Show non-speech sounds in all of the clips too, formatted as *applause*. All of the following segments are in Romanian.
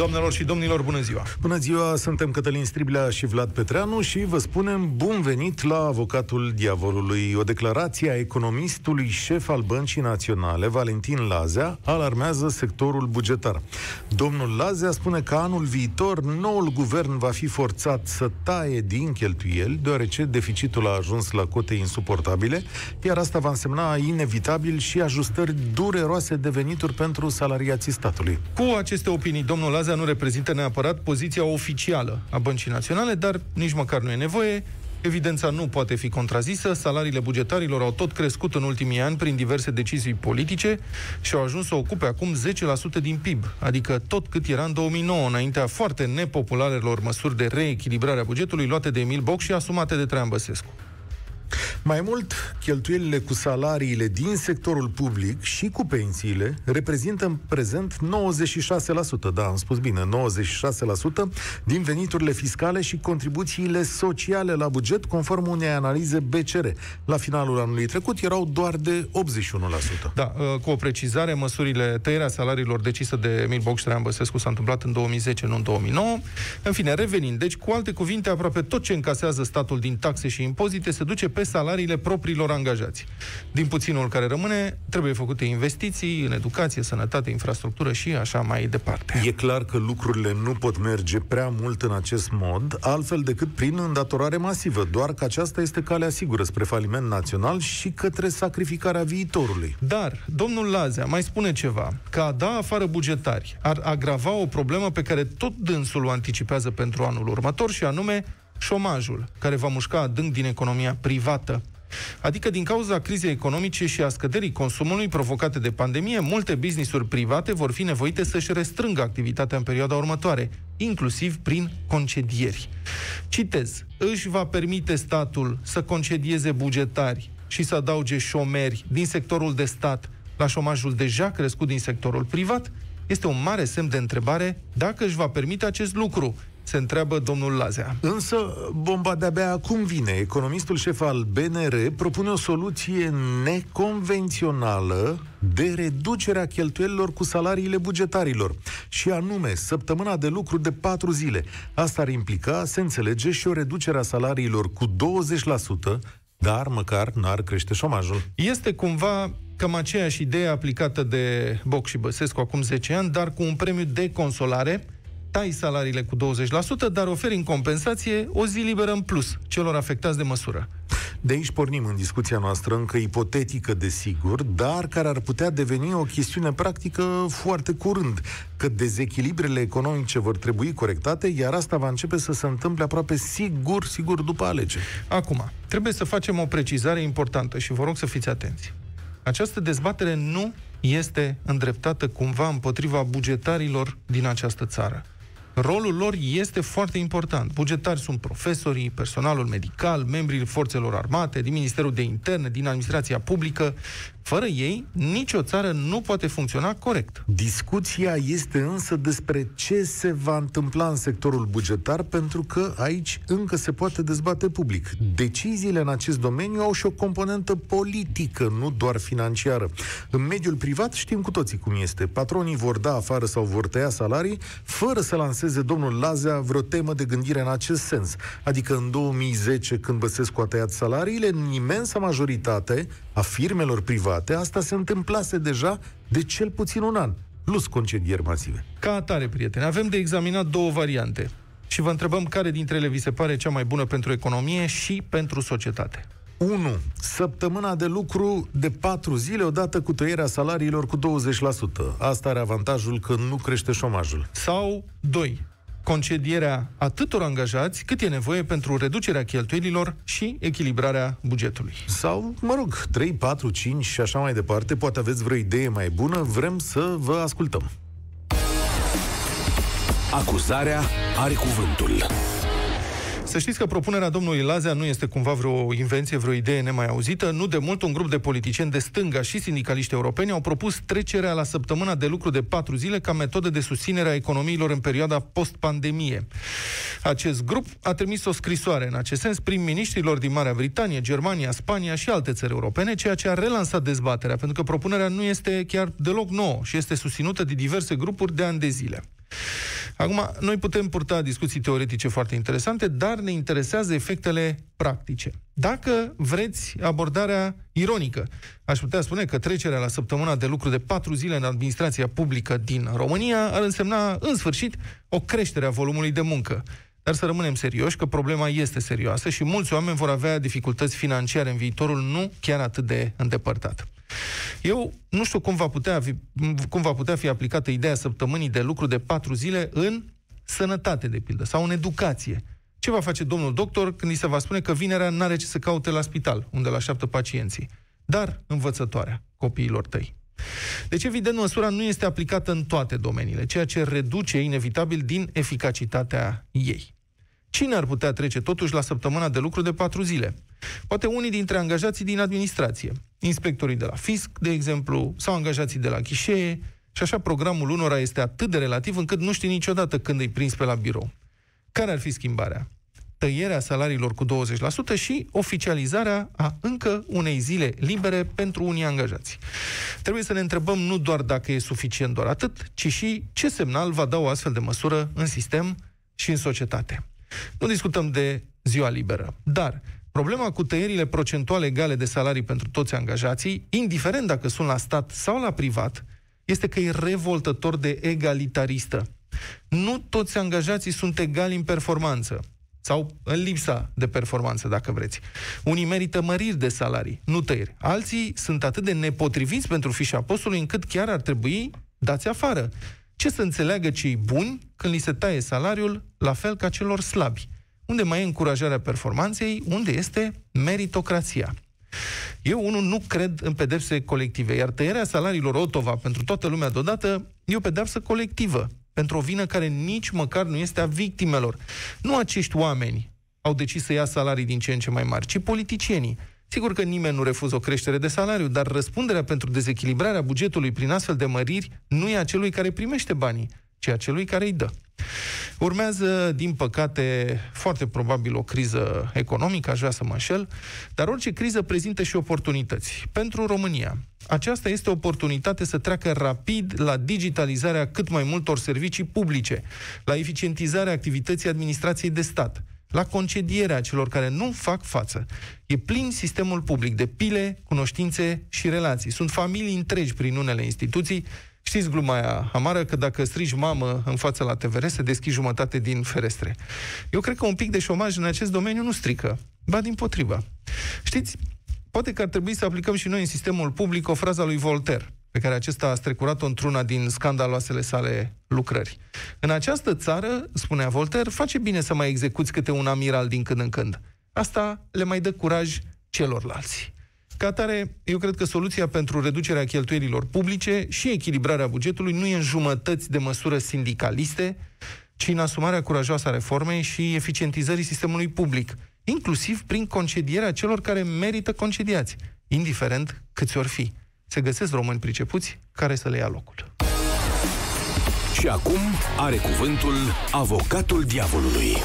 Doamnelor și domnilor, bună ziua! Bună ziua, suntem Cătălin Striblea și Vlad Petreanu și vă spunem bun venit la Avocatul Diavolului. O declarație a economistului șef al Băncii Naționale, Valentin Lazea, alarmează sectorul bugetar. Domnul Lazea spune că anul viitor noul guvern va fi forțat să taie din cheltuieli, deoarece deficitul a ajuns la cote insuportabile, iar asta va însemna inevitabil și ajustări dureroase de venituri pentru salariații statului. Cu aceste opinii, domnul Lazea Baza nu reprezintă neapărat poziția oficială a Băncii Naționale, dar nici măcar nu e nevoie. Evidența nu poate fi contrazisă, salariile bugetarilor au tot crescut în ultimii ani prin diverse decizii politice și au ajuns să ocupe acum 10% din PIB, adică tot cât era în 2009, înaintea foarte nepopularelor măsuri de reechilibrare a bugetului luate de Emil Boc și asumate de Traian Băsescu. Mai mult, cheltuielile cu salariile din sectorul public și cu pensiile reprezintă în prezent 96%, da, am spus bine, 96% din veniturile fiscale și contribuțiile sociale la buget, conform unei analize BCR. La finalul anului trecut erau doar de 81%. Da, uh, cu o precizare, măsurile tăierea salariilor decise de Emil Boc și Traian Băsescu s-a întâmplat în 2010, nu în 2009. În fine, revenind, deci cu alte cuvinte, aproape tot ce încasează statul din taxe și impozite se duce pe salarii salariile propriilor angajați. Din puținul care rămâne, trebuie făcute investiții în educație, sănătate, infrastructură și așa mai departe. E clar că lucrurile nu pot merge prea mult în acest mod, altfel decât prin îndatorare masivă, doar că aceasta este calea sigură spre faliment național și către sacrificarea viitorului. Dar, domnul Lazea mai spune ceva, că a da afară bugetari ar agrava o problemă pe care tot dânsul o anticipează pentru anul următor și anume șomajul, care va mușca adânc din economia privată. Adică din cauza crizei economice și a scăderii consumului provocate de pandemie, multe businessuri private vor fi nevoite să-și restrângă activitatea în perioada următoare, inclusiv prin concedieri. Citez, își va permite statul să concedieze bugetari și să adauge șomeri din sectorul de stat la șomajul deja crescut din sectorul privat? Este un mare semn de întrebare dacă își va permite acest lucru se întreabă domnul Lazea. Însă, bomba de-abia acum vine. Economistul șef al BNR propune o soluție neconvențională de reducerea cheltuielilor cu salariile bugetarilor. Și anume, săptămâna de lucru de patru zile. Asta ar implica, se înțelege, și o reducere a salariilor cu 20%, dar măcar n-ar crește șomajul. Este cumva cam aceeași idee aplicată de Boc și Băsescu acum 10 ani, dar cu un premiu de consolare, tai salariile cu 20%, dar oferi în compensație o zi liberă în plus celor afectați de măsură. De aici pornim în discuția noastră, încă ipotetică, desigur, dar care ar putea deveni o chestiune practică foarte curând, că dezechilibrele economice vor trebui corectate, iar asta va începe să se întâmple aproape sigur, sigur după alegeri. Acum, trebuie să facem o precizare importantă și vă rog să fiți atenți. Această dezbatere nu este îndreptată cumva împotriva bugetarilor din această țară rolul lor este foarte important. Bugetari sunt profesorii, personalul medical, membrii forțelor armate, din Ministerul de Interne, din administrația publică. Fără ei, nicio țară nu poate funcționa corect. Discuția este însă despre ce se va întâmpla în sectorul bugetar, pentru că aici încă se poate dezbate public. Deciziile în acest domeniu au și o componentă politică, nu doar financiară. În mediul privat știm cu toții cum este. Patronii vor da afară sau vor tăia salarii, fără să lanseze domnul Lazea vreo temă de gândire în acest sens. Adică în 2010, când Băsescu a tăiat salariile, în imensa majoritate a firmelor private, asta se întâmplase deja de cel puțin un an, plus concedieri masive. Ca atare, prieteni, avem de examinat două variante și vă întrebăm care dintre ele vi se pare cea mai bună pentru economie și pentru societate. 1. Săptămâna de lucru de 4 zile odată cu tăierea salariilor cu 20%. Asta are avantajul că nu crește șomajul. Sau 2 concedierea atâtor angajați cât e nevoie pentru reducerea cheltuielilor și echilibrarea bugetului. Sau, mă rog, 3, 4, 5 și așa mai departe, poate aveți vreo idee mai bună, vrem să vă ascultăm. Acuzarea are cuvântul. Să știți că propunerea domnului Lazea nu este cumva vreo invenție, vreo idee nemai auzită. Nu de mult, un grup de politicieni de stânga și sindicaliști europeni au propus trecerea la săptămâna de lucru de patru zile ca metodă de susținere a economiilor în perioada post-pandemie. Acest grup a trimis o scrisoare în acest sens prim-ministrilor din Marea Britanie, Germania, Spania și alte țări europene, ceea ce a relansat dezbaterea, pentru că propunerea nu este chiar deloc nouă și este susținută de diverse grupuri de ani de zile. Acum, noi putem purta discuții teoretice foarte interesante, dar ne interesează efectele practice. Dacă vreți abordarea ironică, aș putea spune că trecerea la săptămâna de lucru de patru zile în administrația publică din România ar însemna, în sfârșit, o creștere a volumului de muncă. Dar să rămânem serioși că problema este serioasă și mulți oameni vor avea dificultăți financiare în viitorul nu chiar atât de îndepărtat. Eu nu știu cum va putea fi, cum va putea fi aplicată ideea săptămânii de lucru de patru zile în sănătate, de pildă, sau în educație. Ce va face domnul doctor când îi se va spune că vinerea n-are ce să caute la spital, unde îl așteaptă pacienții, dar învățătoarea copiilor tăi? Deci, evident, măsura nu este aplicată în toate domeniile, ceea ce reduce inevitabil din eficacitatea ei. Cine ar putea trece totuși la săptămâna de lucru de patru zile? Poate unii dintre angajații din administrație, inspectorii de la fisc, de exemplu, sau angajații de la ghișee, și așa programul unora este atât de relativ încât nu știi niciodată când îi prins pe la birou. Care ar fi schimbarea? Tăierea salariilor cu 20% și oficializarea a încă unei zile libere pentru unii angajați. Trebuie să ne întrebăm nu doar dacă e suficient doar atât, ci și ce semnal va da o astfel de măsură în sistem și în societate. Nu discutăm de ziua liberă, dar problema cu tăierile procentuale egale de salarii pentru toți angajații, indiferent dacă sunt la stat sau la privat, este că e revoltător de egalitaristă. Nu toți angajații sunt egali în performanță sau în lipsa de performanță, dacă vreți. Unii merită măriri de salarii, nu tăieri. Alții sunt atât de nepotriviți pentru fișa postului încât chiar ar trebui dați afară. Ce să înțeleagă cei buni când li se taie salariul la fel ca celor slabi? Unde mai e încurajarea performanței? Unde este meritocrația? Eu, unul, nu cred în pedepse colective, iar tăierea salariilor Otova pentru toată lumea deodată e o pedepsă colectivă, pentru o vină care nici măcar nu este a victimelor. Nu acești oameni au decis să ia salarii din ce în ce mai mari, ci politicienii. Sigur că nimeni nu refuză o creștere de salariu, dar răspunderea pentru dezechilibrarea bugetului prin astfel de măriri nu e a celui care primește banii, ci a celui care îi dă. Urmează, din păcate, foarte probabil o criză economică, aș vrea să mă înșel, dar orice criză prezintă și oportunități. Pentru România, aceasta este o oportunitate să treacă rapid la digitalizarea cât mai multor servicii publice, la eficientizarea activității administrației de stat, la concedierea celor care nu fac față. E plin sistemul public de pile, cunoștințe și relații. Sunt familii întregi prin unele instituții Știți gluma aia amară că dacă strigi mamă în fața la TVR, se deschid jumătate din ferestre. Eu cred că un pic de șomaj în acest domeniu nu strică, ba din potriva. Știți, poate că ar trebui să aplicăm și noi în sistemul public o frază lui Voltaire, pe care acesta a strecurat-o într-una din scandaloasele sale lucrări. În această țară, spunea Voltaire, face bine să mai execuți câte un amiral din când în când. Asta le mai dă curaj celorlalți. Ca atare, eu cred că soluția pentru reducerea cheltuielilor publice și echilibrarea bugetului nu e în jumătăți de măsură sindicaliste, ci în asumarea curajoasă a reformei și eficientizării sistemului public, inclusiv prin concedierea celor care merită concediați, indiferent câți ori fi. Se găsesc români pricepuți care să le ia locul. Și acum are cuvântul avocatul diavolului.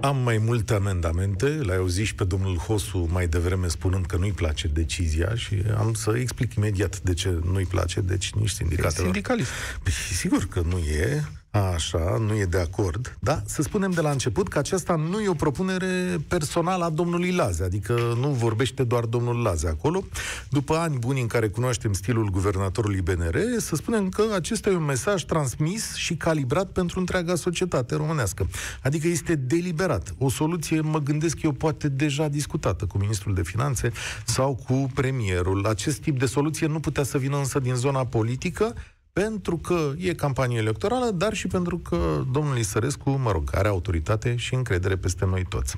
Am mai multe amendamente, l-ai auzit și pe domnul Hosu mai devreme spunând că nu-i place decizia și am să explic imediat de ce nu-i place, deci nici sindicatelor. Sindicalist. Păi, sigur că nu e, Așa, nu e de acord. Da, să spunem de la început că aceasta nu e o propunere personală a domnului Laze, adică nu vorbește doar domnul Laze acolo. După ani buni în care cunoaștem stilul guvernatorului BNR, să spunem că acesta e un mesaj transmis și calibrat pentru întreaga societate românească. Adică este deliberat. O soluție, mă gândesc eu, poate deja discutată cu ministrul de finanțe sau cu premierul. Acest tip de soluție nu putea să vină însă din zona politică, pentru că e campanie electorală, dar și pentru că domnul Isărescu, mă rog, are autoritate și încredere peste noi toți.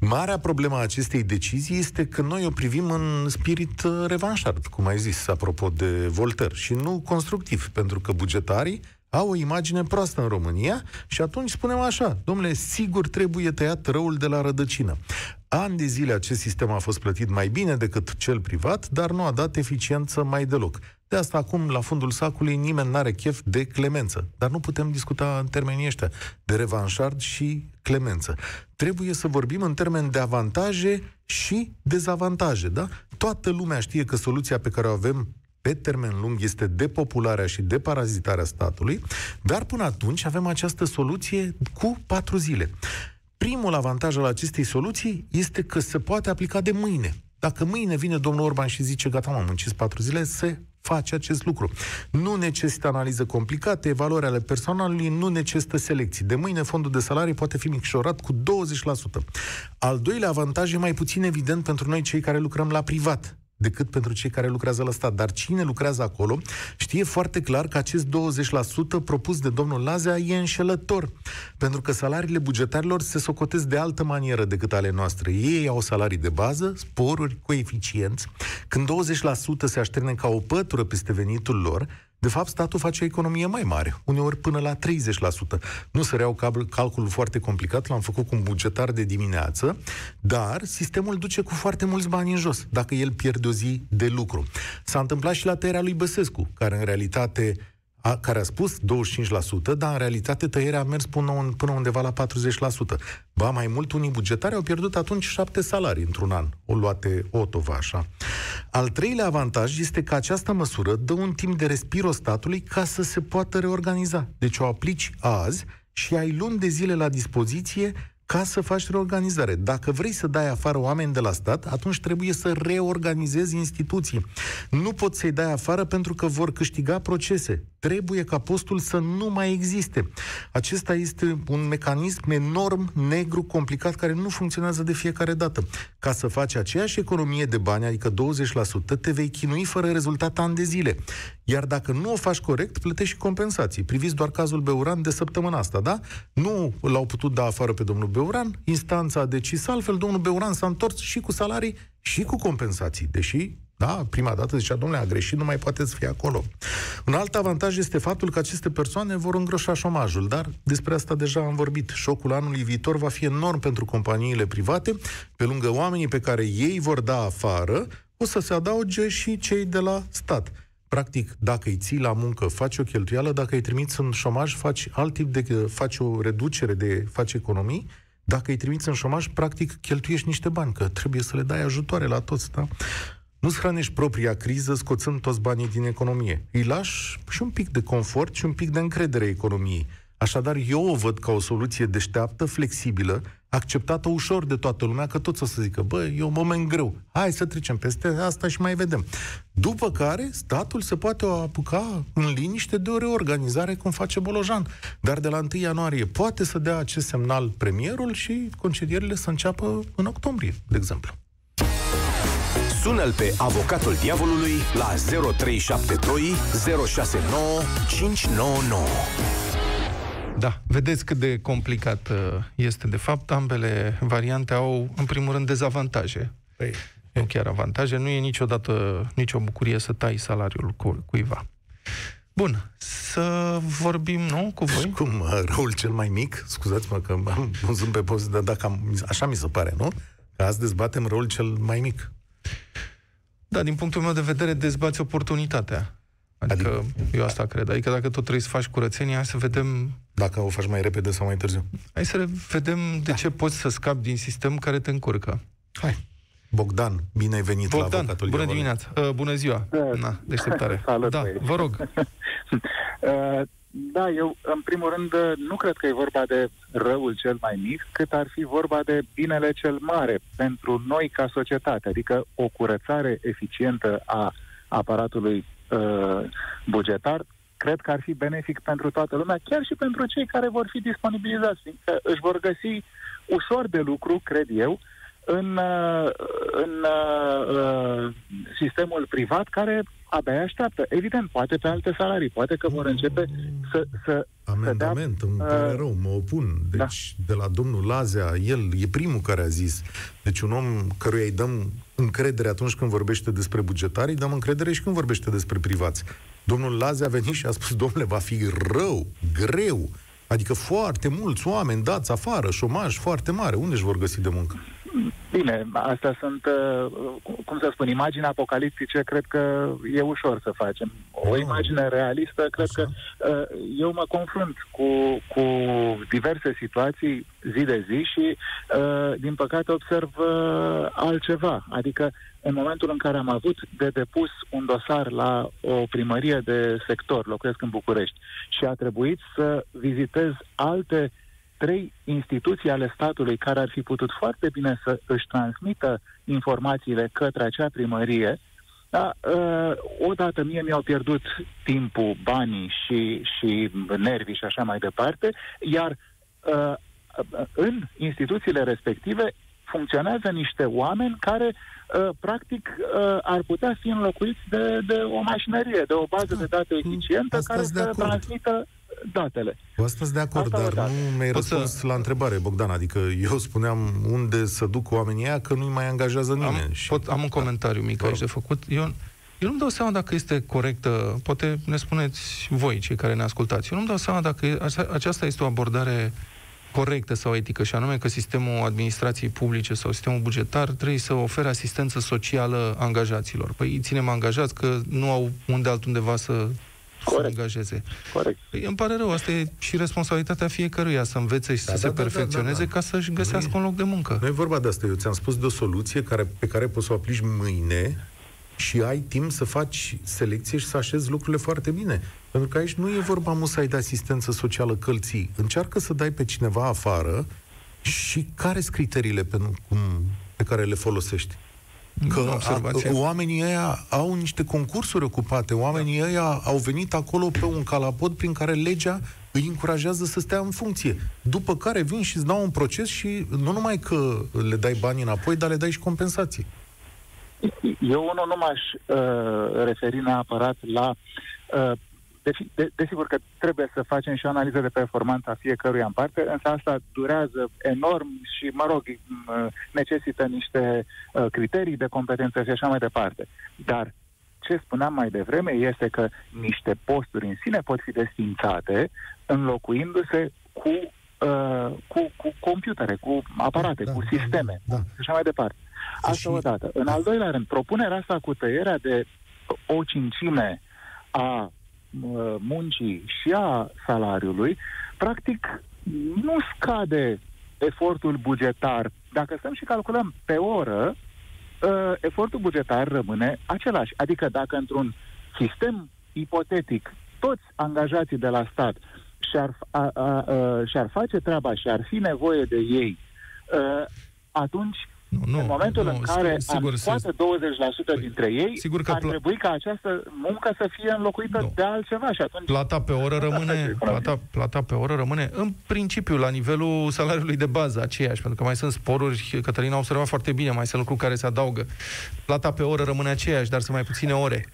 Marea problemă a acestei decizii este că noi o privim în spirit uh, revanșard, cum ai zis, apropo de Voltaire, și nu constructiv, pentru că bugetarii au o imagine proastă în România și atunci spunem așa, domnule, sigur trebuie tăiat răul de la rădăcină. Ani de zile acest sistem a fost plătit mai bine decât cel privat, dar nu a dat eficiență mai deloc. De asta acum, la fundul sacului, nimeni n-are chef de clemență. Dar nu putem discuta în termenii ăștia de revanșard și clemență. Trebuie să vorbim în termeni de avantaje și dezavantaje, da? Toată lumea știe că soluția pe care o avem pe termen lung este depopularea și deparazitarea statului, dar până atunci avem această soluție cu patru zile. Primul avantaj al acestei soluții este că se poate aplica de mâine. Dacă mâine vine domnul Orban și zice, gata, m-am muncit patru zile, se face acest lucru. Nu necesită analiză complicată, evaluarea ale personalului nu necesită selecții. De mâine fondul de salarii poate fi micșorat cu 20%. Al doilea avantaj e mai puțin evident pentru noi cei care lucrăm la privat decât pentru cei care lucrează la stat. Dar cine lucrează acolo știe foarte clar că acest 20% propus de domnul Lazea e înșelător. Pentru că salariile bugetarilor se socotesc de altă manieră decât ale noastre. Ei au salarii de bază, sporuri, coeficienți. Când 20% se așterne ca o pătură peste venitul lor, de fapt, statul face o economie mai mare, uneori până la 30%. Nu să reau calculul foarte complicat, l-am făcut cu un bugetar de dimineață, dar sistemul duce cu foarte mulți bani în jos, dacă el pierde o zi de lucru. S-a întâmplat și la tăierea lui Băsescu, care în realitate a, care a spus 25%, dar în realitate tăierea a mers până, până undeva la 40%. Ba mai mult, unii bugetari au pierdut atunci șapte salarii într-un an, o luate Otova așa. Al treilea avantaj este că această măsură dă un timp de respiro statului ca să se poată reorganiza. Deci o aplici azi și ai luni de zile la dispoziție ca să faci reorganizare. Dacă vrei să dai afară oameni de la stat, atunci trebuie să reorganizezi instituții. Nu poți să-i dai afară pentru că vor câștiga procese. Trebuie ca postul să nu mai existe. Acesta este un mecanism enorm, negru, complicat, care nu funcționează de fiecare dată. Ca să faci aceeași economie de bani, adică 20%, te vei chinui fără rezultat ani de zile. Iar dacă nu o faci corect, plătești și compensații. Priviți doar cazul Beuran de săptămâna asta, da? Nu l-au putut da afară pe domnul Beuran, instanța a decis altfel, domnul Beuran s-a întors și cu salarii și cu compensații, deși da, prima dată zicea, domnule, a greșit, nu mai poate să fie acolo. Un alt avantaj este faptul că aceste persoane vor îngroșa șomajul, dar despre asta deja am vorbit. Șocul anului viitor va fi enorm pentru companiile private, pe lângă oamenii pe care ei vor da afară, o să se adauge și cei de la stat. Practic, dacă îi ții la muncă, faci o cheltuială, dacă îi trimiți în șomaj, faci alt tip de, faci o reducere de, faci economii, dacă îi trimiți în șomaj, practic cheltuiești niște bani, că trebuie să le dai ajutoare la toți, da? Nu-ți hrănești propria criză scoțând toți banii din economie. Îi lași și un pic de confort și un pic de încredere economiei. Așadar, eu o văd ca o soluție deșteaptă, flexibilă, acceptată ușor de toată lumea, că toți o să zică, bă, e un moment greu, hai să trecem peste asta și mai vedem. După care, statul se poate apuca în liniște de o reorganizare, cum face Bolojan. Dar de la 1 ianuarie poate să dea acest semnal premierul și concedierile să înceapă în octombrie, de exemplu. Sună-l pe avocatul diavolului la 0372 069 599. Da, vedeți cât de complicat uh, este de fapt. Ambele variante au, în primul rând, dezavantaje. Păi. Nu chiar avantaje. Nu e niciodată nicio bucurie să tai salariul cu, cuiva. Bun, să vorbim, nu, cu voi? Cum, răul cel mai mic? Scuzați-mă că am văzut pe post, dar dacă am, așa mi se pare, nu? Că azi dezbatem răul cel mai mic. Da, din punctul meu de vedere, dezbați oportunitatea. Adică, adică eu asta cred. Adică dacă tot trebuie să faci curățenia, hai să vedem... Dacă o faci mai repede sau mai târziu. Hai să vedem de da. ce poți să scapi din sistem care te încurcă. Hai. Bogdan, bine ai venit Bogdan, la avocatul bună dimineața. Uh, bună ziua. Da. Na, deșteptare. *laughs* Salut, da, vă rog. *laughs* uh, da, eu, în primul rând, nu cred că e vorba de răul cel mai mic, cât ar fi vorba de binele cel mare pentru noi ca societate, adică o curățare eficientă a aparatului uh, bugetar, cred că ar fi benefic pentru toată lumea, chiar și pentru cei care vor fi disponibilizați, fiindcă își vor găsi ușor de lucru, cred eu, în, uh, în uh, uh, sistemul privat care abia așteaptă. Evident, poate pe alte salarii, poate că vor începe să... să Amendament, să dea, îmi pare uh, rău, mă opun. Da. Deci, da. de la domnul Lazea, el e primul care a zis. Deci un om căruia îi dăm încredere atunci când vorbește despre bugetarii, dăm încredere și când vorbește despre privați. Domnul Laze a venit și a spus, domnule, va fi rău, greu. Adică foarte mulți oameni dați afară, șomaj foarte mare. Unde își vor găsi de muncă? Bine, astea sunt, uh, cum să spun, imagini apocaliptice, cred că e ușor să facem. O Ah. imagine realistă, cred Așa. că uh, eu mă confrunt cu, cu diverse situații zi de zi și, uh, din păcate, observ uh, altceva. Adică, în momentul în care am avut de depus un dosar la o primărie de sector, locuiesc în București, și a trebuit să vizitez alte trei instituții ale statului care ar fi putut foarte bine să își transmită informațiile către acea primărie, da, uh, odată mie mi-au pierdut timpul, banii și, și nervii și așa mai departe, iar uh, în instituțiile respective funcționează niște oameni care uh, practic uh, ar putea fi înlocuiți de, de o mașinărie, de o bază de date eficientă Asta care sunt de să acord. transmită datele. Cu asta sunt de acord, Asta dar odată. nu mi-ai Pot să- răspuns la întrebare, Bogdan. Adică eu spuneam unde să duc oamenii aia că nu-i mai angajează nimeni. Am, și... pot, am un comentariu mic Vă aici rog. de făcut. Eu, eu nu-mi dau seama dacă este corectă, poate ne spuneți voi, cei care ne ascultați. Eu nu-mi dau seama dacă e- ace- aceasta este o abordare corectă sau etică, și anume că sistemul administrației publice sau sistemul bugetar trebuie să ofere asistență socială angajaților. Păi îi ținem angajați că nu au unde altundeva să să Corect. angajeze. Corect. Păi, îmi pare rău, asta e și responsabilitatea fiecăruia să învețe și Da, să da, se da, da, perfecționeze da, da. ca să-și găsească Nu e- un loc de muncă. Nu e vorba de asta. Eu ți-am spus de o soluție care, pe care poți să o aplici mâine și ai timp să faci selecție și să așezi lucrurile foarte bine. Pentru că aici nu e vorba musai de asistență socială călții. Încearcă să dai pe cineva afară și care sunt criteriile pe, cum, pe care le folosești. Că Observație. a, oamenii ăia au niște concursuri ocupate, oamenii ăia au venit acolo pe un calapod prin care legea îi încurajează să stea în funcție. După care vin și îți dau un proces și nu numai că le dai bani înapoi, dar le dai și compensații. Eu unul nu m-aș uh, referi neapărat la... Uh, deci, de, desigur că trebuie să facem și o analiză de performanță a fiecăruia în parte, însă asta durează enorm și, mă rog, uh, necesită niște uh, criterii de competență și așa mai departe. Dar ce spuneam mai devreme este că niște posturi în sine pot fi desfințate înlocuindu-se cu, uh, cu, cu computere, cu aparate, Da, cu da, sisteme da, da. și așa mai departe. Asta Și- odată. În al doilea rând, propunerea asta cu tăierea de o cincime a uh, muncii și a salariului, practic nu scade efortul bugetar. Dacă stăm și calculăm pe oră, uh, efortul bugetar rămâne același. Adică dacă într-un sistem ipotetic toți angajații de la stat și-ar, a, a, a, și-ar face treaba și ar fi nevoie de ei, uh, atunci Nu, nu, în momentul nu, în care sigur, am se- scoate 20% dintre ei, sigur că ar pla- trebui ca această muncă să fie înlocuită Nu. de altceva și atunci... Plata pe oră Asta rămâne, e economie. plata, plata pe oră rămâne în principiu la nivelul salariului de bază aceeași, pentru că mai sunt sporuri, Cătălina a observat foarte bine, mai sunt lucruri care se adaugă. Plata pe oră rămâne aceeași, dar sunt mai puține ore.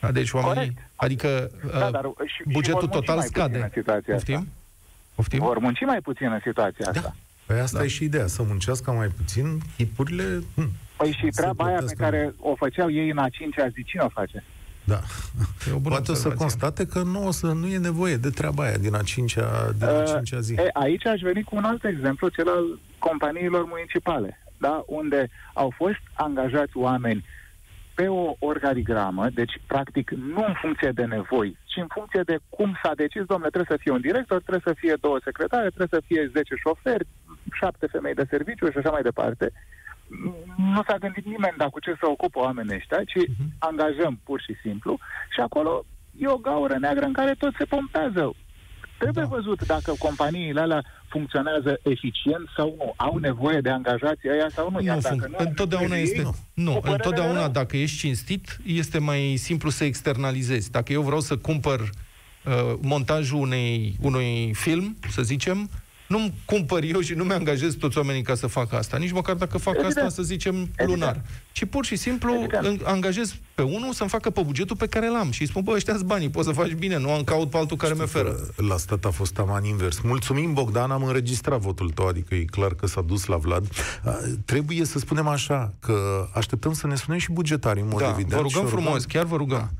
Da, Deci oamenii, Corect. adică Da, uh, dar și- și bugetul vor munci total mai puțin scade. în situația asta. Poftim? Poftim? Vor munci mai puțin în situația asta. Păi asta Da. e și ideea, să muncească mai puțin, chipurile... Hm, Păi și Se treaba aia pe plătesc care o făceau ei în a cincea zi, cine o face? da. E o bună Poate o să observație. constate că nu, o să, nu e nevoie de treaba aia din a cincea, din a Uh, cincea zi. E, aici aș veni cu un alt exemplu, cel al companiilor municipale, da? unde au fost angajați oameni pe o organigramă, deci practic nu în funcție de nevoi, ci în funcție de cum s-a decis, domnule, trebuie să fie un director, trebuie să fie două secretare, trebuie să fie 10 șoferi, șapte femei de serviciu și așa mai departe. Nu s-a gândit nimeni dar cu ce să ocupă oamenii ăștia, ci Mhm. angajăm pur și simplu și acolo e o gaură neagră în care tot se pompează. Trebuie Da. văzut dacă companiile alea funcționează eficient sau nu, au nevoie de angajații aia sau nu. Iar Nu, dacă func- nu au întotdeauna nevoie de este... ei, Nu, cu părere întotdeauna, rău. dacă ești cinstit, este mai simplu să externalizezi. Dacă eu vreau să cumpăr uh, montajul unei, unui film, să zicem, nu-mi cumpăr eu și nu-mi angajez toți oamenii ca să facă asta. Nici măcar dacă fac Evident. asta, să zicem, lunar. Ci pur și simplu Evident. în- angajez pe unul să-mi facă pe bugetul pe care l-am. Și îi spun, bă, ăștia banii, poți să faci bine, nu am caut pe altul care mi oferă. La stat a fost taman invers. Mulțumim, Bogdan, am înregistrat votul tău, adică e clar că s-a dus la Vlad. A, trebuie să spunem așa, că așteptăm să ne spunem și bugetarii, în mod Da, evident. vă rugăm și frumos, chiar vă rugăm.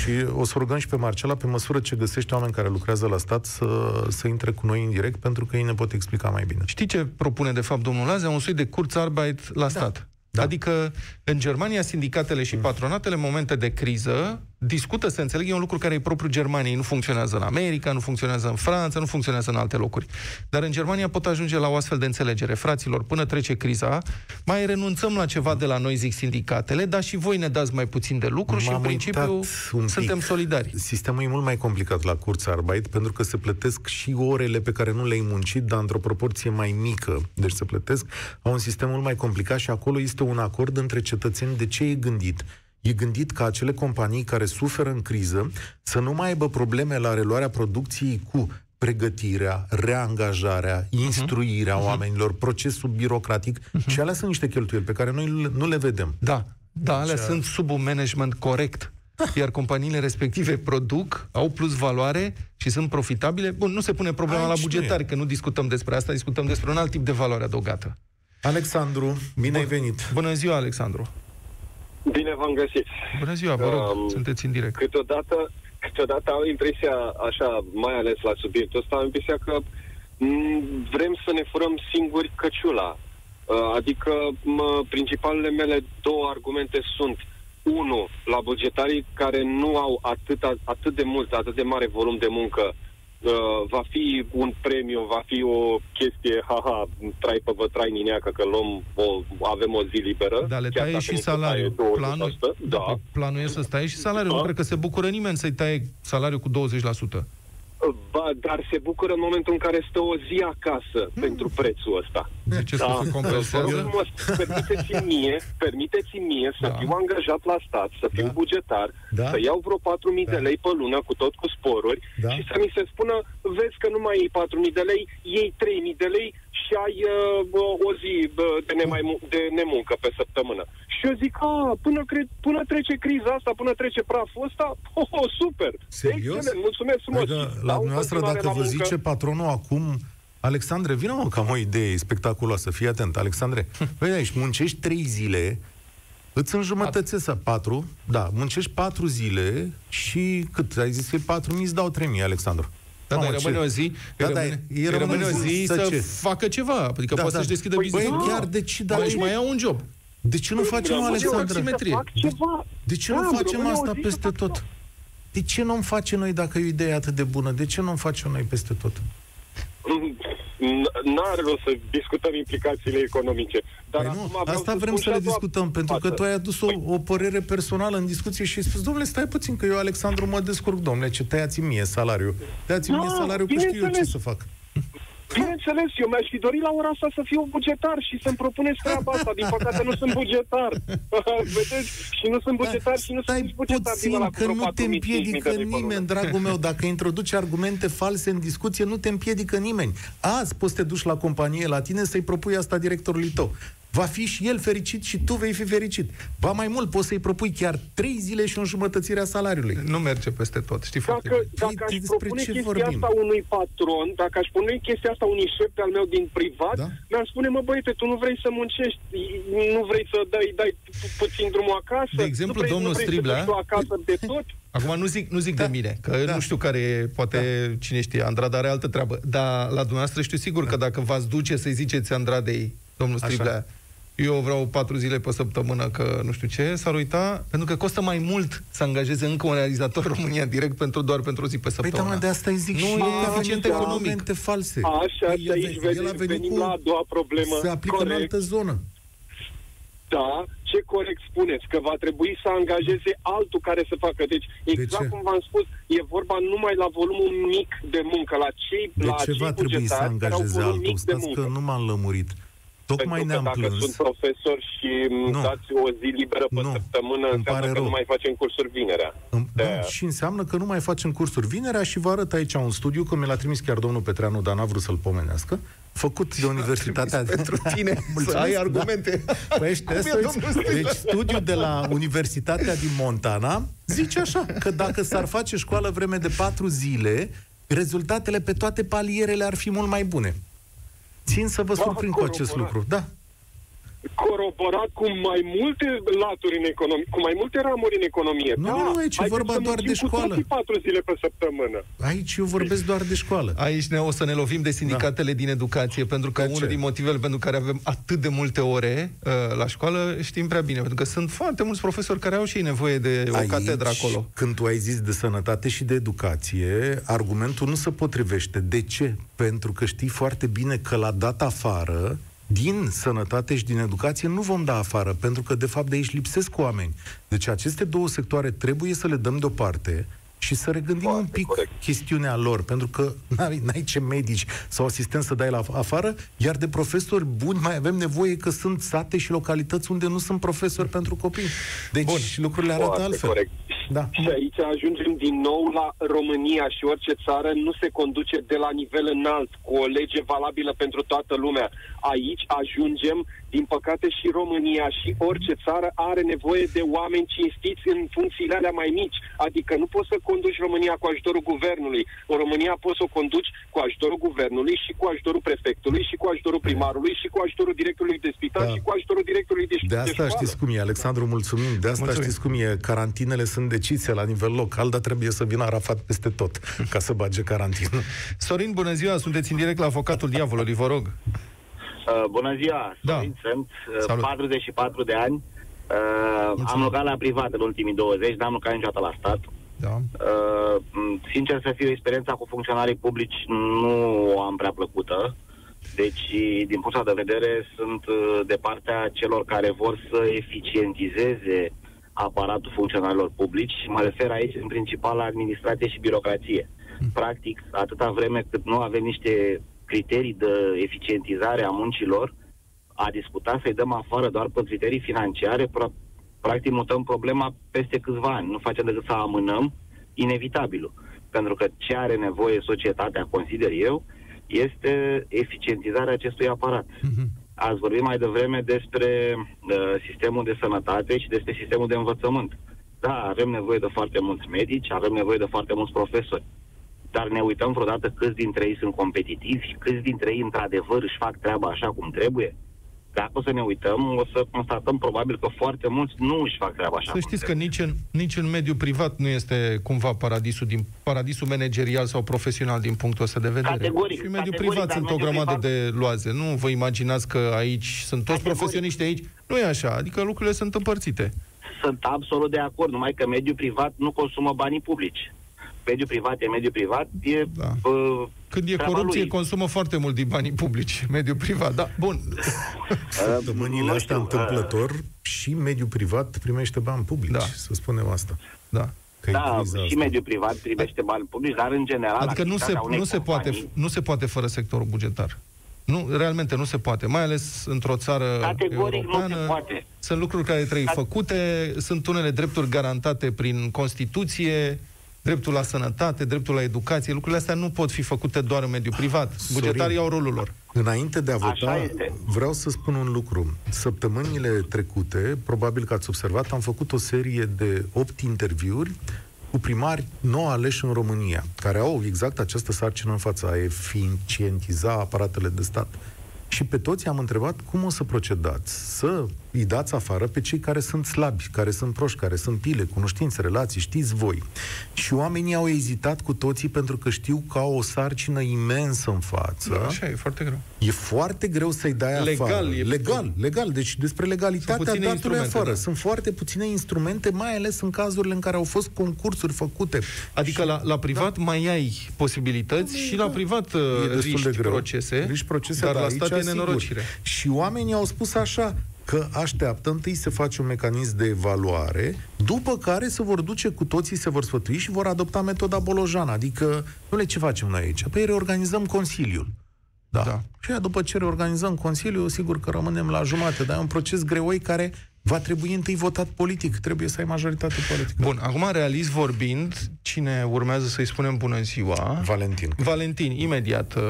Și o să rugăm și pe Marcela, pe măsură ce găsește oameni care lucrează la stat, să, să intre cu noi în direct, pentru că ei ne pot explica mai bine. Știi ce propune, de fapt, domnul Lazea? Un soi de Kurzarbeit la da. stat. Da. Adică, în Germania, sindicatele și patronatele, în momente de criză, discută, să înțeleg, e un lucru care e propriu Germaniei. Nu funcționează în America, nu funcționează în Franța, nu funcționează în alte locuri. Dar în Germania pot ajunge la o astfel de înțelegere. Fraților, până trece criza, mai renunțăm la ceva de la noi, zic sindicatele, dar și voi ne dați mai puțin de lucru și, în principiu, suntem solidari. Sistemul e mult mai complicat la Kurzarbeit, pentru că se plătesc și orele pe care nu le-ai muncit, dar într-o proporție mai mică. Deci se plătesc. Au un sistem mult mai complicat și acolo este un acord între cetățeni de ce e gândit e gândit ca acele companii care suferă în criză să nu mai aibă probleme la reluarea producției cu pregătirea, reangajarea, mhm. instruirea uh-huh. oamenilor, procesul birocratic uh-huh. și alea sunt niște cheltuieli pe care noi nu le vedem. Da, da, alea deci, sunt sub un management corect. Da. Iar companiile respective produc, au plus valoare și sunt profitabile. Bun, nu se pune problema Aici la bugetari, că nu discutăm despre asta, discutăm despre un alt tip de valoare adăugată. Alexandru, bine ai venit! Bună ziua, Alexandru! Bine v-am găsit. Bună ziua, vă rog, um, sunteți în direct. Câteodată, câteodată am impresia, așa, mai ales la subiectul ăsta, am impresia că m- mm, vrem să ne furăm singuri căciula. Uh, adică m- principalele mele două argumente sunt unu, la bugetarii care nu au atât, atât de mult, atât de mare volum de muncă uh, va fi un premiu, va fi o chestie, haha, trai pe vă trai nineacă că luăm o, avem o zi liberă. Dar le taie și salariul. Planul, da. planul e să stai și salariul. Da. Nu cred că se bucură nimeni să-i taie salariul cu 20%. Ba, dar se bucură în momentul în care stă o zi acasă hmm. pentru prețul ăsta. De ce da. să se compensează? Permiteți-mi mie, permiteți mie să da. fiu angajat la stat, să fiu da. bugetar, da. să iau vreo 4.000 da. de lei pe lună, cu tot cu sporuri, da. și să mi se spună, vezi că nu mai iei 4.000 de lei, iei 3.000 de lei și ai uh, o zi uh, de, nemai, de nemuncă pe săptămână. Și eu zic, a, până, cre- până trece criza asta, până trece praful ăsta, *laughs* oh, oh super! Serios? Excelent, mulțumesc frumos! Adică, la dumneavoastră, dacă vă muncă. zice patronul acum, Alexandre, vină mă, că am o idee spectaculoasă, fii atent, Alexandre. *laughs* Păi aici, muncești trei zile, îți înjumătățesc patru, da, muncești patru zile și cât? Ai zis că e patru mii, îți dau trei mii, Alexandru. Da, dar rămâne o zi, da, rămâne, da, rămâne, rămâne o zi să, să facă ceva. Adică da, poate da. să-și deschidă păi, business. Băi, chiar de ce? Dar deci mai au un job. De ce nu păi, facem, Alexandru? De, de ce nu da, facem asta peste tot? De ce nu-mi face noi dacă e o idee atât de bună? De ce nu-mi facem noi peste tot? N-are rost să discutăm implicațiile economice. Dar păi nu, asta vrem să le discutăm, pentru că tu ai adus o, păi- o părere personală în discuție și ai spus, domnule, stai puțin, că eu, Alexandru, mă descurc, domnule, ce tăiați mie salariu. Tăiați mie da, salariu, că știu eu ce să fac. Bineînțeles, eu mi-aș fi dorit la ora asta să fiu bugetar și să-mi propuneți treaba asta. Din păcate nu sunt bugetar. *laughs* Vedeți? Și nu sunt bugetar și nu Stai sunt bugetar. puțin, că nu te împiedică nimeni, dragul meu. Dacă introduci argumente false în discuție, nu te împiedică nimeni. Azi poți să te duci la companie la tine să-i propui asta directorului tău va fi și el fericit și tu vei fi fericit. Ba mai mult, poți să-i propui chiar trei zile și o înjumătățire a salariului. Nu merge peste tot, știi dacă, foarte bine. Dacă aș propune ce chestia vorbim? asta unui patron, dacă aș pune chestia asta unui șef al meu din privat, da? mi-ar spune, mă băiete, tu nu vrei să muncești, nu vrei să dai, dai puțin drumul acasă, de exemplu, nu vrei, domnul nu vrei Striblea, să acasă de tot. Acum nu zic, nu zic da. de mine, că da. nu știu care e, poate da. cine știe, Andrada are altă treabă, dar la dumneavoastră știu sigur da. că dacă v-ați duce să-i ziceți Andradei, domnul Striblea, Așa eu vreau patru zile pe săptămână că nu știu ce, s-ar uita, pentru că costă mai mult să angajeze încă un realizator România direct pentru doar pentru o zi pe săptămână. Păi, da, de asta îi zic nu și e eficient economic. false. Așa, și aici venim, venim la a doua problemă. Se aplică corect. în altă zonă. Da, ce corect spuneți, că va trebui să angajeze altul care să facă. Deci, exact de cum v-am spus, e vorba numai la volumul mic de muncă, la cei De la ce cei va trebui să angajeze altul? Stați că nu m-am lămurit. Tocmai Pentru ne-am că dacă plâns. sunt profesor și nu. dați o zi liberă pe nu. săptămână, Îmi înseamnă că rău. nu mai facem cursuri vinerea. Îmi, da, și înseamnă că nu mai facem cursuri vinerea și vă arăt aici un studiu, că mi l-a trimis chiar domnul Petreanu, dar n-a vrut să-l pomenească, făcut de Universitatea... pentru *laughs* tine să ai argumente. Da. Păi ești Deci studiul de la Universitatea din Montana zice așa, că dacă s-ar face școală vreme de patru zile, rezultatele pe toate palierele ar fi mult mai bune. Țin să vă surprind cu acest lucru. Da. Coroborat cu mai multe laturi în economie, cu mai multe ramuri în economie. Nu, da, nu, aici e haideți vorba să doar de muncim cu școală. toții patru zile pe săptămână. Aici eu vorbesc doar de școală. Aici ne, o să ne lovim de sindicatele da. din educație, pentru că De unul ce? din motivele pentru care avem atât de multe ore uh, la școală, știm prea bine, pentru că sunt foarte mulți profesori care au și ei nevoie de o Aici, catedră acolo. când tu ai zis de sănătate și de educație, argumentul nu se potrivește. De ce? Pentru că știi foarte bine că la data afară, din sănătate și din educație, nu vom da afară, pentru că, de fapt, de aici lipsesc oameni. Deci aceste două sectoare trebuie să le dăm deoparte și să regândim Foarte un pic corect. chestiunea lor, pentru că n-ai, n-ai ce medici sau asistenți să dai la afară, iar de profesori buni mai avem nevoie că sunt sate și localități unde nu sunt profesori pentru copii. Deci Bun. lucrurile arată Foarte altfel. corect. Da. Și aici ajungem din nou la România și orice țară nu se conduce de la nivel înalt, cu o lege valabilă pentru toată lumea. Aici ajungem, din păcate și România și orice țară are nevoie de oameni cinstiți în funcțiile alea mai mici. Adică nu poți să conduci România cu ajutorul guvernului. În România poți să o conduci cu ajutorul guvernului și cu ajutorul prefectului și cu ajutorul primarului și cu ajutorul directorului de spital Da. și cu ajutorul directorului de, De de asta școală. știți cum e, Alexandru, mulțumim. De asta Mulțumim. știți cum e. Carantinele sunt decise la nivel local, dar trebuie să vină Arafat peste tot ca să bage carantină. Sorin, bună ziua, sunteți în direct la Avocatul Diavolului, vă rog. Uh, bună ziua, Da. Sorin sunt, uh, Salut. 44 de ani. Uh, am lucrat la privat în ultimii 20, n-am lucrat niciodată la stat. Da. Uh, m, sincer să fiu, experiența cu funcționarii publici nu o am prea plăcută. Deci, din punctul de vedere, sunt uh, de partea celor care vor să eficientizeze aparatul funcționarilor publici și mă refer aici în principal la administrație și birocrație. Practic, atâta vreme cât nu avem niște criterii de eficientizare a muncilor, a discuta să-i dăm afară doar pe criterii financiare, pra- practic mutăm problema peste câțiva ani. Nu facem decât să amânăm inevitabilul. Pentru că ce are nevoie societatea, consider eu, este eficientizarea acestui aparat. Ați vorbit mai devreme despre uh, sistemul de sănătate și despre sistemul de învățământ. Da, avem nevoie de foarte mulți medici, avem nevoie de foarte mulți profesori. Dar ne uităm vreodată câți dintre ei sunt competitivi, câți dintre ei într-adevăr își fac treaba așa cum trebuie. Dacă o să ne uităm, o să constatăm probabil că foarte mulți nu își fac treaba așa Să cum știți că trebuie. nici în, nici în mediul privat nu este cumva paradisul din paradisul managerial sau profesional din punctul ăsta de vedere. Categoric, și în mediul categoric, privat dar sunt o mediul grămadă privat- de loaze. Nu vă imaginați că aici sunt toți Categoric. profesioniști aici. Nu e așa. Adică lucrurile sunt împărțite. Sunt absolut de acord, numai că mediul privat nu consumă banii publici. Mediul privat e mediul privat, e Da. uh, Când e treaba corupție, lui. consumă foarte mult din banii publici, *laughs* mediul privat. Da, bun. *laughs* Săptămânile nu astea, știu, întâmplător, și mediul privat primește bani publici, Da. să spunem asta. Da. Că e Da, criza și asta. mediul privat primește bani publici, dar în general Adică nu se, activitatea unei nu, se poate, companii- nu se poate fără sectorul bugetar. Nu, realmente nu se poate, mai ales într-o țară Categoric nu se europeană. poate. Sunt lucruri care trebuie Cat- făcute, sunt unele drepturi garantate prin Constituție, dreptul la sănătate, dreptul la educație. Lucrurile astea nu pot fi făcute doar în mediul privat. Bugetarii au rolul lor. Înainte de a Așa vota, este. vreau să spun un lucru. Săptămânile trecute, probabil că ați observat, am făcut o serie de opt interviuri cu primari nou aleși în România, care au exact această sarcină în fața, a eficientiza aparatele de stat. Și pe toți am întrebat cum o să procedați, să îi dați afară pe cei care sunt slabi, care sunt proști, care sunt pile, cunoștințe, relații, știți voi. Și oamenii au ezitat cu toții pentru că știu că au o sarcină imensă în față. Da, așa e foarte greu. E foarte greu să-i dai Legal, afară. e- legal, legal. Deci despre legalitatea Sunt puține datului instrumente, afară. da. Sunt foarte puține instrumente, mai ales în cazurile în care au fost concursuri făcute. Adică la, la privat mai ai posibilități și la privat uh, Da. E destul riști de greu. procese, Riști procese, dar da, la aici, stat e sigur. nenorocire. Și oamenii au spus așa, că așteaptă întâi să face un mecanism de evaluare, după care se vor duce cu toții, se vor sfătui și vor adopta metoda Bolojan. Adică, nu ce facem noi aici? Păi reorganizăm Consiliul. Da. Da. da. Și aia, după ce reorganizăm Consiliul, sigur că rămânem la jumate, dar e un proces greoi care va trebui întâi votat politic. Trebuie să ai majoritate politică. Bun, acum realist vorbind, cine urmează să-i spunem bună ziua? Valentin. Valentin, imediat. uh,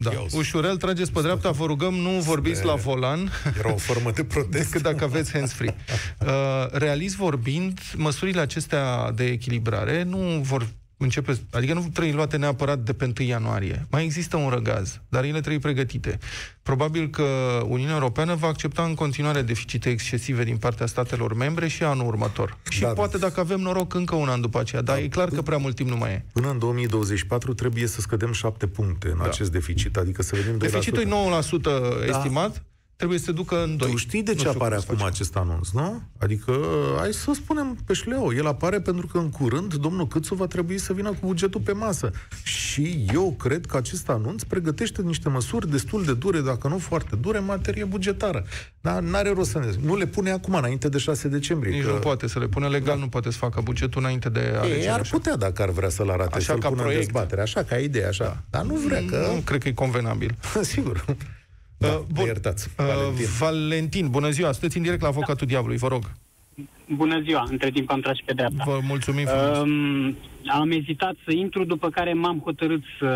Da. Ia uzi. Ușurel, trageți pe dreapta, vă rugăm, nu vorbiți la volan, Era o formă de protest. decât dacă aveți hands-free. *laughs* Uh, realist vorbind, măsurile acestea de echilibrare nu vor începe, adică nu trebuie luate neapărat de pe 1 ianuarie. Mai există un răgaz, dar ele trebuie pregătite. Probabil că Uniunea Europeană va accepta în continuare deficite excesive din partea statelor membre și anul următor. Și Da, poate, dacă avem noroc, încă un an după aceea. Dar Da. e clar că prea mult timp nu mai e. Până în 2024 trebuie să scădem 7 puncte în Da. acest deficit, adică să vedem 2%. Deficitul e 9% estimat, trebuie să se ducă în 2. Tu știi de Nu ce știu apare cum se acum face. acest anunț, nu? Adică, hai să spunem pe șleu, el apare pentru că în curând domnul Câțu va trebui să vină cu bugetul pe masă. Și eu cred că acest anunț pregătește niște măsuri destul de dure, dacă nu foarte dure, în materie bugetară. Dar n-are rost să ne... Nu le pune acum, înainte de 6 decembrie. Nici că... nu poate să le pune legal, nu poate să facă bugetul înainte de alegeri. Ei, ar așa. putea dacă ar vrea să-l arate, Așa să-l ca pună în proiect. dezbatere, așa, ca idee, așa. Da. Dar nu vrea, că... Nu cred că e convenabil. *laughs* Sigur. Da, Uh, bun. iertați. Uh, Valentin. Valentin, bună ziua, sunteți în direct la Avocatul Diavolului, vă rog. Bună ziua, între timp am tras și pe dreapta. Vă mulțumim frumos. Um, am ezitat să intru, după care m-am hotărât să,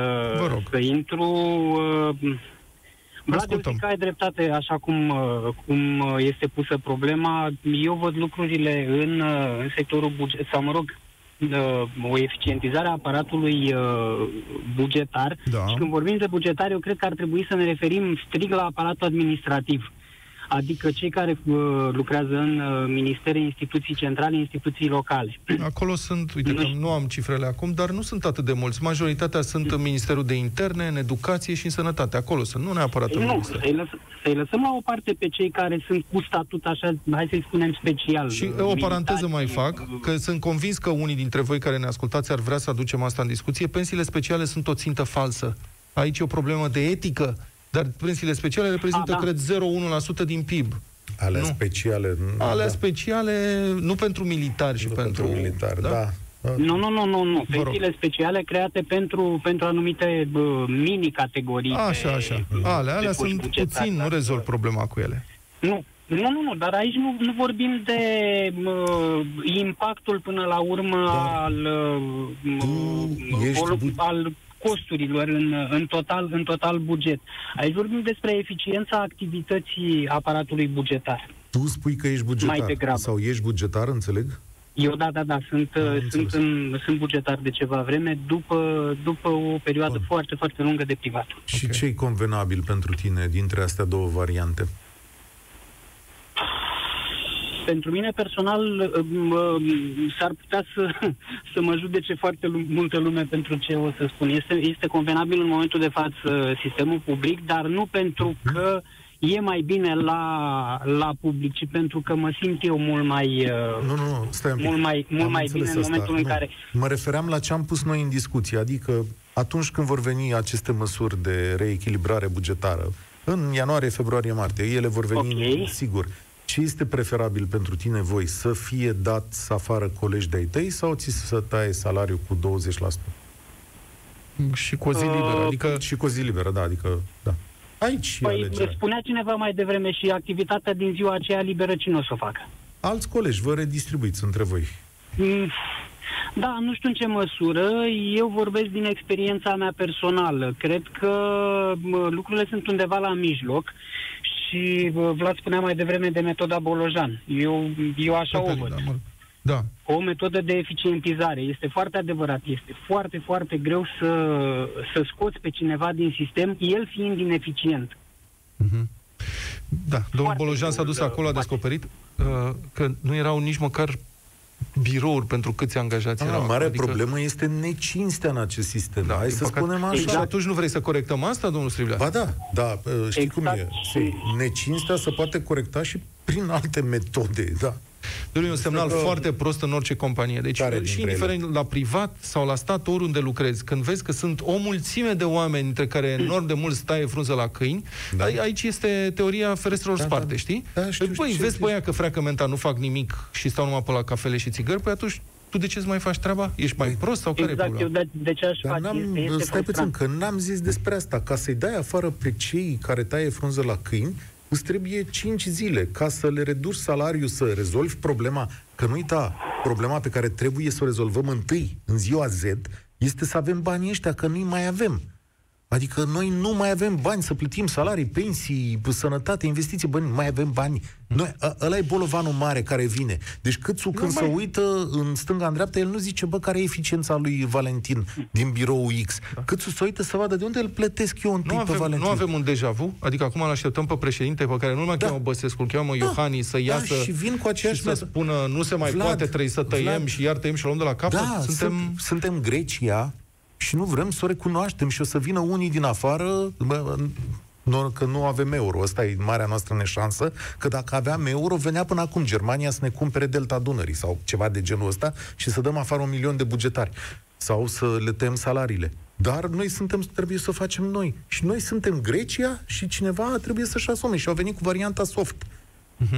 Vă rog. să intru. Uh, Vlad ascultăm. Iosica ai dreptate, așa cum, uh, cum uh, este pusă problema. Eu văd lucrurile în, uh, în sectorul buget, sau mă rog, uh, o eficientizare a aparatului uh, bugetar. Da. Și când vorbim de bugetar, eu cred că ar trebui să ne referim strict la aparatul administrativ. Adică cei care uh, lucrează în uh, ministere, instituții centrale, instituții locale. *clears throat* Acolo sunt, uite Nu că știu. nu am cifrele acum, dar nu sunt atât de mulți. Majoritatea sunt în Ministerul de Interne, în Educație și în Sănătate. Acolo sunt, nu neapărat în Nu, Minister. să-i, lăs- să-i lăsăm la o parte pe cei care sunt cu statut așa, hai să-i spunem special. Și uh, o paranteză mai militari, fac, uh, că sunt convins că unii dintre voi care ne ascultați ar vrea să aducem asta în discuție. Pensiile speciale sunt o țintă falsă. Aici e o problemă de etică, dar pensiile speciale reprezintă, A, da. cred, 0,1% din PIB. Alea Nu. speciale. Alea da. speciale, nu pentru militari și Nu pentru... militar, da. da. Nu, nu, nu, nu, nu. Vă rog. Pensiile speciale create pentru, pentru anumite uh, mini-categorii. Așa, de- așa. de Alea, alea puși sunt bugetari, puțin, nu dar, rezolv uh, problema cu ele. Nu, nu, nu, nu, dar aici nu, nu vorbim de uh, impactul până la urmă Da. al, uh, Tu ești volum- bu- al costurilor în, în, total, în total buget. Aici vorbim despre eficiența activității aparatului bugetar. Tu spui că ești bugetar. Mai degrabă. Sau ești bugetar, înțeleg? Eu, da, da, da, sunt, Am uh, înțeles. sunt, în, sunt bugetar de ceva vreme, după, după o perioadă Bun. foarte, foarte lungă de privat. Și Ok. ce e convenabil pentru tine dintre astea două variante? Pentru mine personal um, um, s-ar putea să, să mă judece foarte lu- multă lume pentru ce o să spun. Este, este convenabil în momentul de față sistemul public, dar nu pentru că e mai bine la, la public, ci pentru că mă simt eu mult mai... uh, Nu, nu, nu, stai un pic. Mult mai- mult Am mai înțeles bine în asta. momentul în Nu. care- Mă refeream la ce am pus noi în discuție, adică atunci când vor veni aceste măsuri de reechilibrare bugetară, în ianuarie, februarie, martie, ele vor veni, Ok. sigur. Ce este preferabil pentru tine voi? Să fie dat afară colegi de-ai tăi sau ți să taie salariul cu 20%? Și cu o zi Uh, liberă. Adică Și cu o zi liberă, da, adică, da. Aici e Păi alegerea. spunea cineva mai devreme și activitatea din ziua aceea liberă cine o să o facă? Alți colegi, vă redistribuiți între voi. Mm, Da, nu știu în ce măsură. Eu vorbesc din experiența mea personală. Cred că mă, lucrurile sunt undeva la mijloc și bă, Vlad spunea mai devreme de metoda Bolojan. Eu, eu așa o Cătălin, văd. da, mă- da. O metodă de eficientizare. Este foarte adevărat. Este foarte, foarte greu să, să scoți pe cineva din sistem, el fiind ineficient. Mhm. Da, domnul Foarte Bolojan s-a dus greu, acolo, a poate. descoperit uh, că nu erau nici măcar birouri pentru câți angajați Ah, erau. marea Adică- problemă este necinstea în acest sistem. Da, Hai din să păcate- spunem așa. Și Exact. atunci nu vrei să corectăm asta, domnul Striblea? Ba da, da, uh, știi Exact. cum e. Și- Necinstea se poate corecta și prin alte metode, da. Domnule, e un semnal că- foarte prost în orice companie. Deci, Care și dintre indiferent la privat sau la stat, oriunde lucrezi, când vezi că sunt o mulțime de oameni, dintre care enorm de mult staie frunză la câini, Da. da. aici este teoria ferestrelor Da, sparte, da. știi? Da, știu, Păi, știu, vezi știu. pe aia că freacă menta, nu fac nimic și stau numai pe la cafele și țigări, păi atunci tu de ce mai faci treaba? Ești mai prost sau care e Exact, eu problema? de, de ce aș Dar face? n-am, Este, este stai puțin, frustrant. că n-am zis despre asta. Ca să-i dai afară pe cei care taie frunză la câini, îți trebuie 5 zile ca să le reduci salariul, să rezolvi problema. Că nu uita, problema pe care trebuie să o rezolvăm întâi, în ziua Z, este să avem banii ăștia, că nu-i mai avem. Adică noi nu mai avem bani să plătim salarii, pensii, sănătate, investiții, bani, nu mai avem bani. Noi, ă- ăla e bolovanul mare care vine. Deci Câțu când mai- se uită în stânga, în dreapta, el nu zice, bă, care e eficiența lui Valentin din birou X. Câțu se uită să vadă de unde îl plătesc eu întâi Nu pe avem, Valentin. nu avem un deja vu? Adică acum îl așteptăm pe președinte pe care nu mai Da. cheamă Băsescu, îl cheamă Da. Iohannis să Da, iasă și vin cu aceeași și să metodă. spună nu se mai Vlad, poate, trebuie să tăiem Vlad. și iar tăiem și o luăm de la capăt. Da, Suntem... sunt, suntem Grecia și nu vrem să o recunoaștem și o să vină unii din afară, bă, nu, că nu avem euro. Asta e marea noastră neșansă, că dacă aveam euro, venea până acum Germania să ne cumpere Delta Dunării sau ceva de genul ăsta și să dăm afară un milion de bugetari sau să le tăiem salariile. Dar noi suntem, trebuie să o facem noi. Și noi suntem Grecia și cineva trebuie să-și asume. Și au venit cu varianta soft.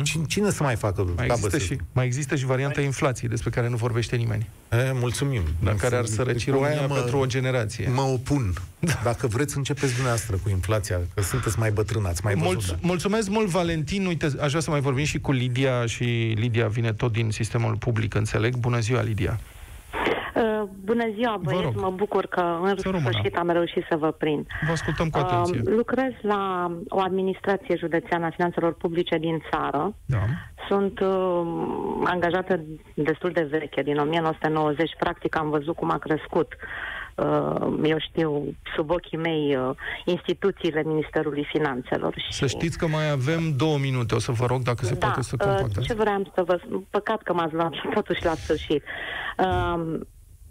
Cine, cine să mai facă? Mai ca există, Băsescu? și, mai există și varianta inflației, despre care nu vorbește nimeni. E, mulțumim. Dar care ar sărăci Cu aia România mă- pentru o generație. Mă opun. Dacă vreți, începeți dumneavoastră cu inflația, că sunteți mai bătrâni, ați mai văzut. Mulț- da. mulțumesc mult, Valentin. Uite, aș vrea să mai vorbim și cu Lidia și Lidia vine tot din sistemul public, înțeleg. Bună ziua, Lidia. Uh, Bună ziua, Vă băieți, rog. mă bucur că în Să rămână. sfârșit am reușit să vă prind. Vă ascultăm cu atenție. Uh, lucrez la o administrație județeană a finanțelor publice din țară. Da. Sunt uh, angajată destul de veche, din 1990. Practic am văzut cum a crescut, uh, eu știu, sub ochii mei, uh, instituțiile Ministerului Finanțelor. Și... Să știți că mai avem două minute. O să vă rog dacă se da, poate să uh, compactați. ce vreau să vă... Păcat că m-ați luat totuși la sfârșit. Uh,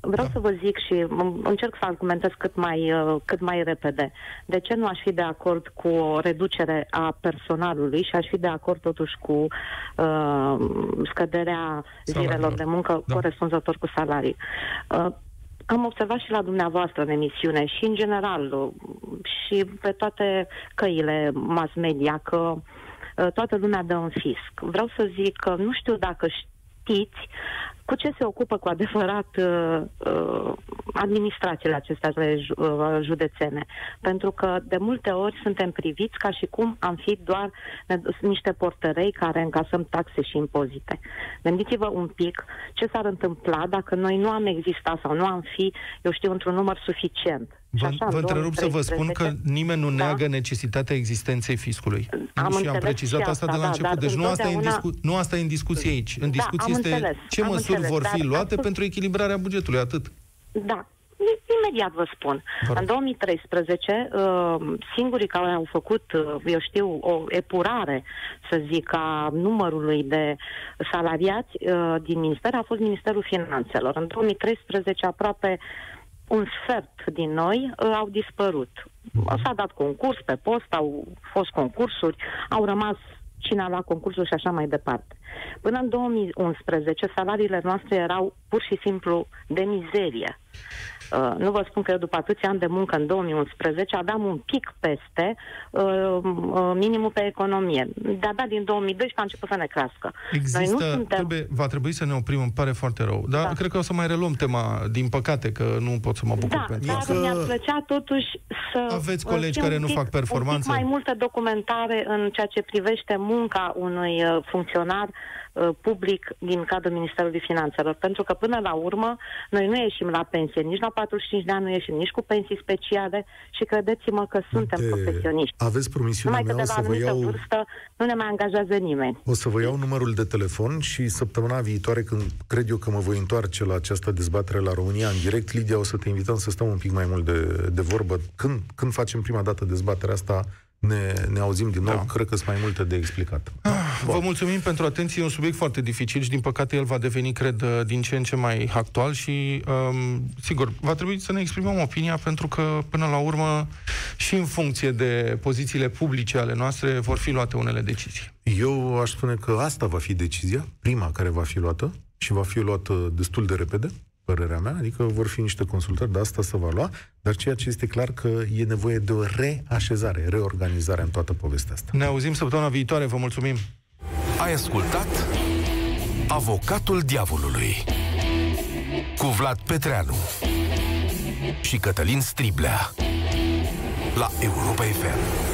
Vreau Da. să vă zic și m- încerc să argumentez cât mai, uh, cât mai repede. De ce nu aș fi de acord cu o reducere a personalului și aș fi de acord totuși cu uh, scăderea Salariilor. zilelor de muncă Da. corespunzător cu salarii? Uh, am observat și la dumneavoastră în emisiune și în general uh, și pe toate căile mass media că uh, toată lumea dă în fisc. Vreau să zic că nu știu dacă știți cu ce se ocupă cu adevărat uh, uh, administrațiile acestea ju- uh, județene. Pentru că de multe ori suntem priviți ca și cum am fi doar ne- niște portărei care încasăm taxe și impozite. Gândiți-vă un pic ce s-ar întâmpla dacă noi nu am existat sau nu am fi, eu știu, într-un număr suficient. Și Vă, așa, în vă întrerup să vă spun că 2013 nimeni nu Da. neagă necesitatea existenței fiscului. Am și am înțeles precizat și asta de asta, la da, început. dar Deci nu asta, e în întotdeauna- discu- nu asta e în discuție aici. În Da, discuție am este înțeles, ce am măsuri înțeles, vor fi dar luate astăzi- pentru echilibrarea bugetului. Atât. Da. I- Imediat vă spun. Vă rog. În 2013, uh, singurii care au făcut, uh, eu știu, o epurare, să zic, a numărului de salariați uh, din minister a fost Ministerul Finanțelor. În 2013, aproape un sfert din noi uh, au dispărut. S-a dat concurs pe post, au fost concursuri, au rămas cine a luat concursul și așa mai departe. Până în 2011, salariile noastre erau pur și simplu de mizerie. Uh, nu vă spun că eu după atâția ani de muncă în 2011 aveam un pic peste uh, uh, minimul pe economie. De-abia din 2012 a început să ne crească. Există, Noi nu suntem... trebuie, va trebui să ne oprim, îmi pare foarte rău. Dar Da. cred că o să mai reluăm tema, din păcate, că nu pot să mă bucur Da, pentru dar asta. că- mi-ar plăcea totuși să... Aveți uh, colegi fie care un nu pic- fac performanță? Un pic mai multă documentare în ceea ce privește munca unui uh, funcționar uh, public din cadrul Ministerului Finanțelor. Pentru că până la urmă noi nu ieșim la pensie, nici la 45 de ani nu ieșim, nici cu pensii speciale și credeți-mă că suntem De- profesioniști. Aveți promisiunea Numai că mea, de o la să vă anumită iau... vârstă nu ne mai angajează nimeni. O să vă iau numărul de telefon și săptămâna viitoare, când cred eu că mă voi întoarce la această dezbatere la România în direct, Lidia, o să te invităm să stăm un pic mai mult de, de vorbă. Când, când facem prima dată dezbaterea asta, ne, ne auzim din nou. Da. Cred că sunt mai multe de explicat. Vă mulțumim pentru atenție. E un subiect foarte dificil și, din păcate, el va deveni, cred, uh, din ce în ce mai actual și, um, sigur, va trebui să ne exprimăm opinia pentru că, până la urmă, și în funcție de pozițiile publice ale noastre, vor fi luate unele decizii. Eu aș spune că asta va fi decizia, prima care va fi luată și va fi luată destul de repede, părerea mea, adică vor fi niște consultări, de asta se va lua, dar ceea ce este clar că e nevoie de o reașezare, reorganizare în toată povestea asta. Ne auzim săptămâna viitoare. Vă mulțumim! Ai ascultat Avocatul Diavolului cu Vlad Petreanu și Cătălin Striblea la Europa FM.